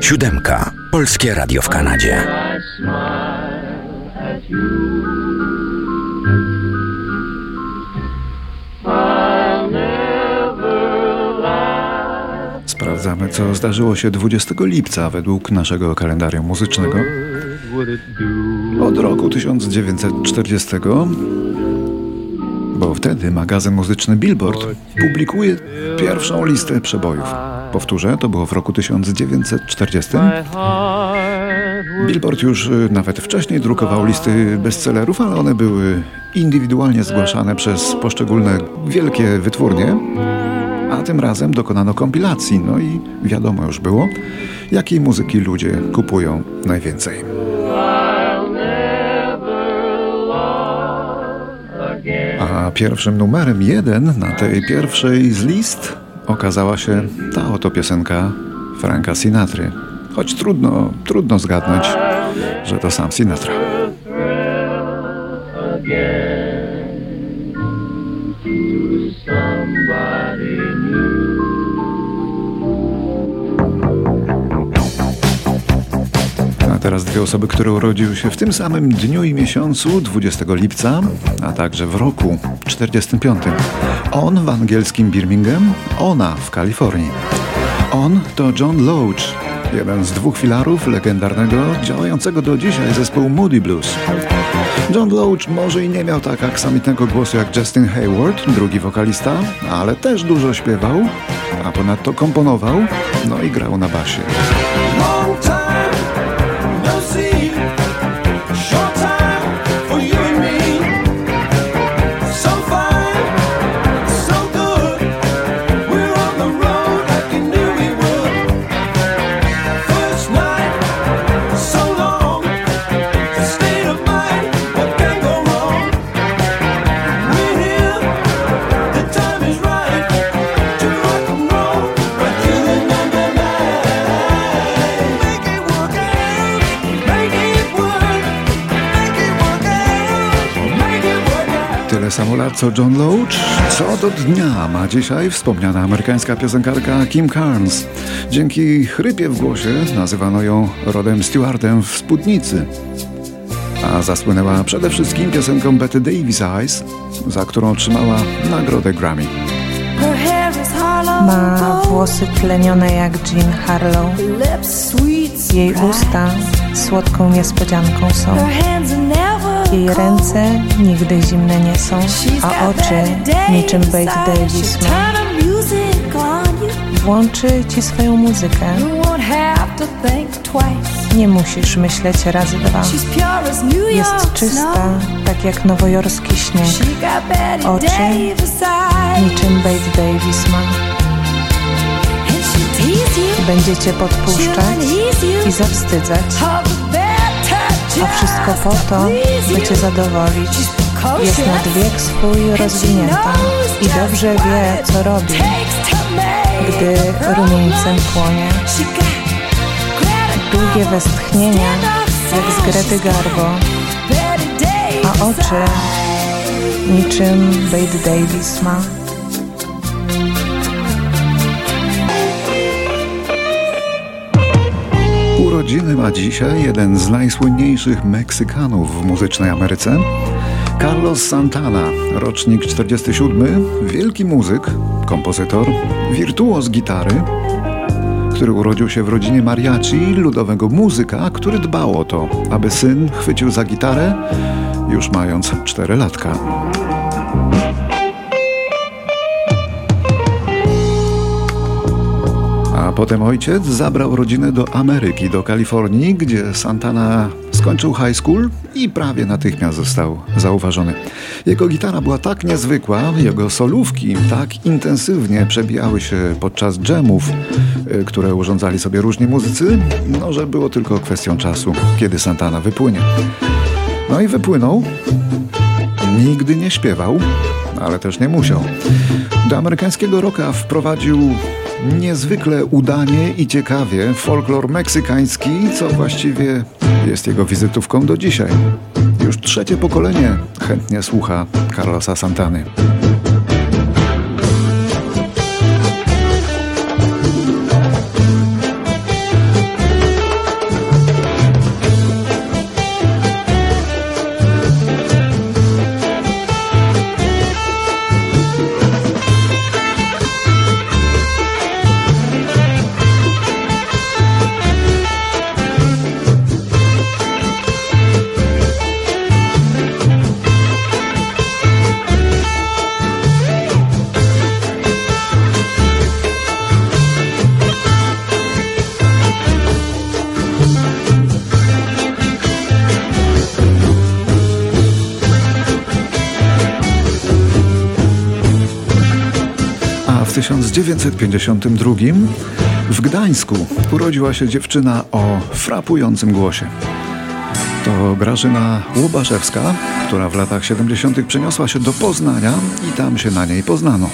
Siódemka. Polskie Radio w Kanadzie. Sprawdzamy, co zdarzyło się 20 lipca według naszego kalendarium muzycznego. Od roku 1940, bo wtedy magazyn muzyczny Billboard publikuje pierwszą listę przebojów. Powtórzę, to było w roku 1940. Billboard już y, nawet wcześniej drukował listy bestsellerów, ale one były indywidualnie zgłaszane przez poszczególne wielkie wytwórnie. A tym razem dokonano kompilacji, no i wiadomo już było, jakiej muzyki ludzie kupują najwięcej. A pierwszym numerem jeden na tej pierwszej z list okazała się ta oto piosenka Franka Sinatry. Choć trudno, trudno zgadnąć, że to sam Sinatra. A teraz dwie osoby, które urodziły się w tym samym dniu i miesiącu, 20 lipca, a także w roku 45. On w angielskim Birmingham, ona w Kalifornii. On to John Loach, jeden z dwóch filarów legendarnego, działającego do dzisiaj zespołu Moody Blues. John Loach może i nie miał tak aksamitnego głosu jak Justin Hayward, drugi wokalista, ale też dużo śpiewał, a ponadto komponował, no i grał na basie. Tyle samo lat co John Loach, co do dnia ma dzisiaj wspomniana amerykańska piosenkarka Kim Carnes. Dzięki chrypie w głosie nazywano ją Rodem Stewardem w spódnicy. A zasłynęła przede wszystkim piosenką Betty Davis Eyes, za którą otrzymała nagrodę Grammy. Ma włosy tlenione jak Jean Harlow. Jej usta słodką niespodzianką są. Jej ręce nigdy zimne nie są, a oczy niczym Bette Davis ma. Włączy ci swoją muzykę. Nie musisz myśleć razy dwa. Jest czysta, tak jak nowojorski śnieg. Oczy niczym Bette Davis ma. Będziecie podpuszczać i zawstydzać. A wszystko po to, by Cię zadowolić. Jest nad wiek swój rozwinięta i dobrze wie, co robi, gdy rumieńcem płonie. Długie westchnienia, jak z Grety Garbo, a oczy niczym Bette Davis ma. Urodziny ma dzisiaj jeden z najsłynniejszych Meksykanów w muzycznej Ameryce. Carlos Santana, rocznik 47, wielki muzyk, kompozytor, wirtuoz gitary, który urodził się w rodzinie mariachi, ludowego muzyka, który dbał o to, aby syn chwycił za gitarę już mając 4 latka. Potem ojciec zabrał rodzinę do Ameryki, do Kalifornii, gdzie Santana skończył high school i prawie natychmiast został zauważony. Jego gitara była tak niezwykła, jego solówki tak intensywnie przebijały się podczas dżemów, y, które urządzali sobie różni muzycy, no, że było tylko kwestią czasu, kiedy Santana wypłynie. No i wypłynął. Nigdy nie śpiewał, ale też nie musiał. Do amerykańskiego rocka wprowadził niezwykle udanie i ciekawie folklor meksykański, co właściwie jest jego wizytówką do dzisiaj. Już trzecie pokolenie chętnie słucha Carlosa Santany. 1952 w Gdańsku urodziła się dziewczyna o frapującym głosie. To Grażyna Łubaszewska, która w latach 70. przeniosła się do Poznania i tam się na niej poznano.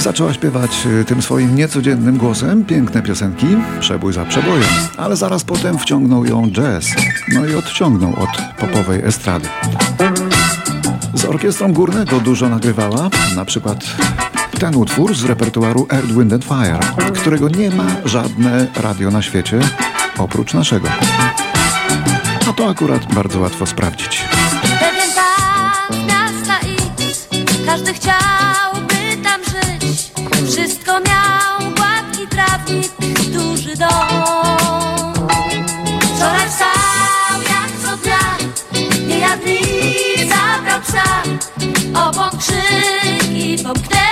Zaczęła śpiewać y, tym swoim niecodziennym głosem piękne piosenki, przebój za przebojem, ale zaraz potem wciągnął ją jazz, no i odciągnął od popowej estrady. Z orkiestrą górnego dużo nagrywała, na przykład ten utwór z repertuaru Earth, Wind and Fire, którego nie ma żadne radio na świecie oprócz naszego. A to akurat bardzo łatwo sprawdzić. Pewien pan miasta X, każdy chciałby tam żyć. Wszystko miał gładki trawnik, duży dom. Wczoraj wstał jak co dnia, nie jadł nic, zabrał psa. Obok krzyki pomknęli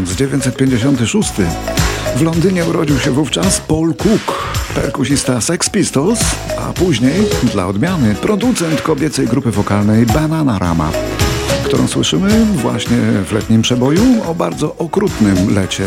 1956. W Londynie urodził się wówczas Paul Cook, perkusista Sex Pistols, a później, dla odmiany, producent kobiecej grupy wokalnej Bananarama, którą słyszymy właśnie w letnim przeboju o bardzo okrutnym lecie.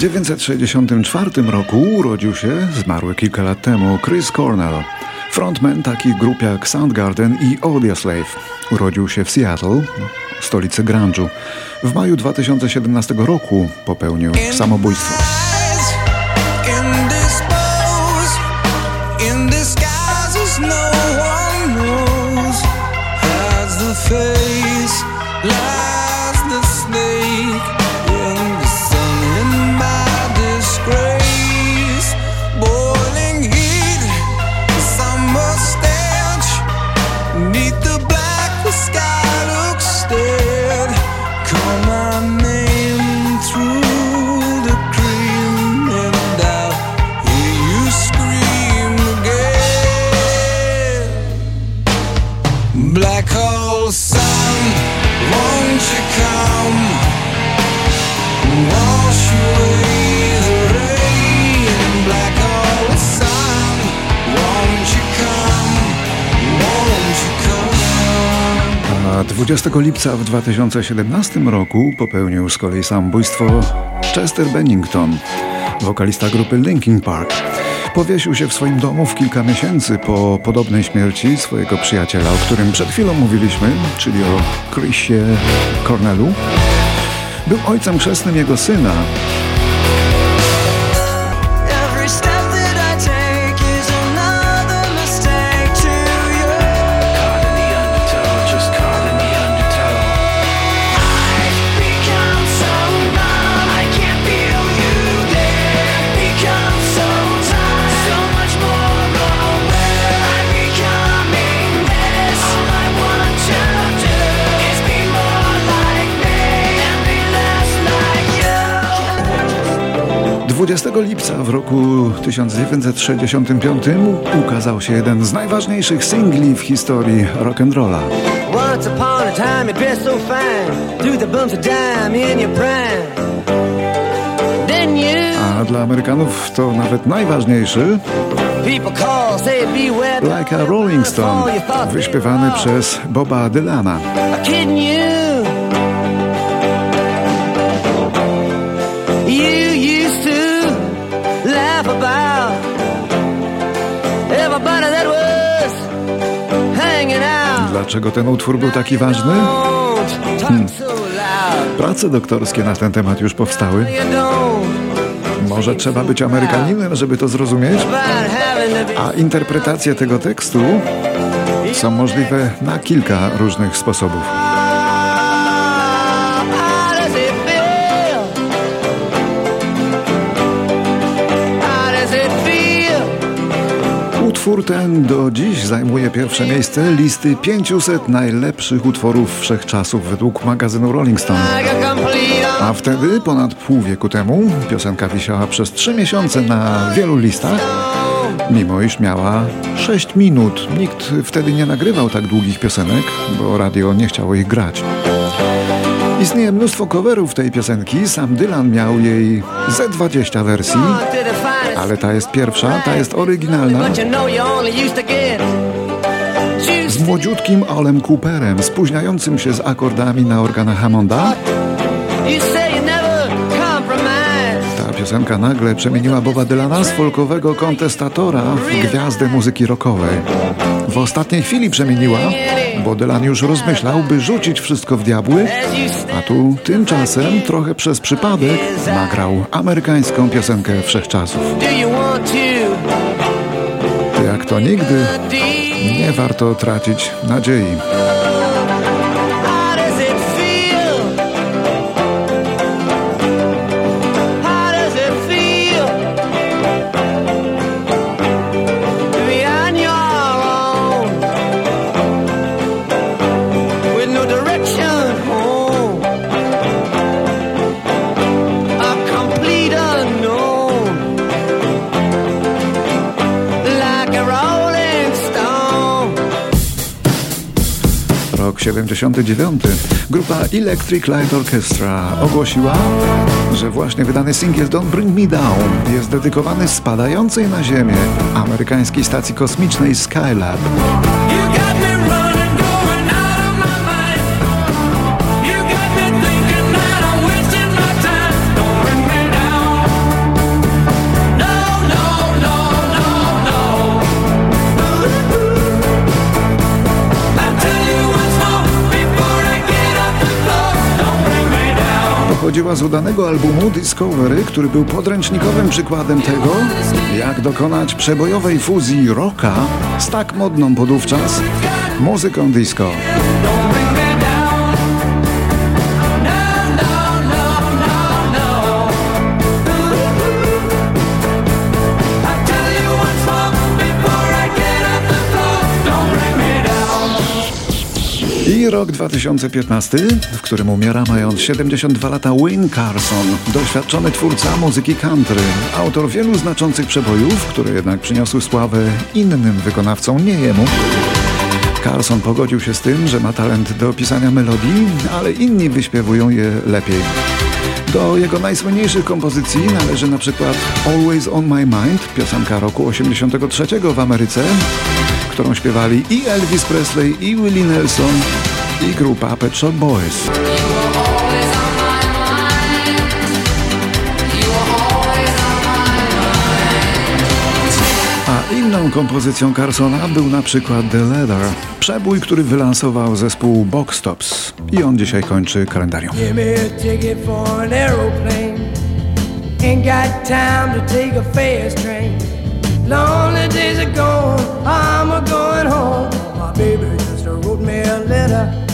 1964 roku urodził się, zmarły kilka lat temu, Chris Cornell, frontman takich grup jak Soundgarden i Audioslave. Urodził się w Seattle, stolicy grunge'u. W maju 2017 roku popełnił samobójstwo. 20 lipca w 2017 roku popełnił z kolei samobójstwo Chester Bennington, wokalista grupy Linkin Park. Powiesił się w swoim domu w kilka miesięcy po podobnej śmierci swojego przyjaciela, o którym przed chwilą mówiliśmy, czyli o Chrisie Cornelu. Był ojcem chrzestnym jego syna, 20 lipca w roku 1965 ukazał się jeden z najważniejszych singli w historii rock'n'rolla. Once upon a time you dressed so fine the bumps of dime in your prime Then you A dla Amerykanów to nawet najważniejszy People call, say beware Like a Rolling Stone, wyśpiewany przez Boba Dylana. Dlaczego ten utwór był taki ważny? Loud. Prace doktorskie na ten temat już powstały. Może trzeba być Amerykaninem, żeby to zrozumieć? A interpretacje tego tekstu są możliwe na kilka różnych sposobów. Utwór ten do dziś zajmuje pierwsze miejsce listy 500 najlepszych utworów wszechczasów według magazynu Rolling Stone. A wtedy, ponad pół wieku temu, piosenka wisiała przez trzy miesiące na wielu listach, mimo iż miała 6 minut. Nikt wtedy nie nagrywał tak długich piosenek, bo radio nie chciało ich grać. Istnieje mnóstwo coverów tej piosenki, sam Dylan miał jej ze 20 wersji. Ale ta jest pierwsza, ta jest oryginalna. Z młodziutkim Olem Cooperem, spóźniającym się z akordami na organach Hammonda. Piosenka nagle przemieniła Boba Dylana z folkowego kontestatora w gwiazdę muzyki rockowej. W ostatniej chwili przemieniła, bo Dylan już rozmyślał, by rzucić wszystko w diabły, a tu tymczasem, trochę przez przypadek, nagrał amerykańską piosenkę wszechczasów. Jak to nigdy, nie warto tracić nadziei. 89 grupa Electric Light Orchestra ogłosiła, że właśnie wydany singiel Don't Bring Me Down jest dedykowany spadającej na Ziemię amerykańskiej stacji kosmicznej Skylab. Pochodziła z udanego albumu Discovery, który był podręcznikowym przykładem tego, jak dokonać przebojowej fuzji rocka z tak modną podówczas muzyką disco. I rok 2015, w którym umiera mając 72 lata Wayne Carson, doświadczony twórca muzyki country, autor wielu znaczących przebojów, które jednak przyniosły sławę innym wykonawcom, nie jemu. Carson pogodził się z tym, że ma talent do pisania melodii, ale inni wyśpiewują je lepiej. Do jego najsłynniejszych kompozycji należy na przykład Always on My Mind, piosenka roku 83 w Ameryce, którą śpiewali i Elvis Presley, i Willie Nelson, i grupa Pet Shop Boys. A inną kompozycją Carsona był na przykład The Leather, przebój, który wylansował zespół Box Tops. I on dzisiaj kończy kalendarium. Ain't got time to take a fast train. Lonely days are gone, going home. My baby just wrote me a letter.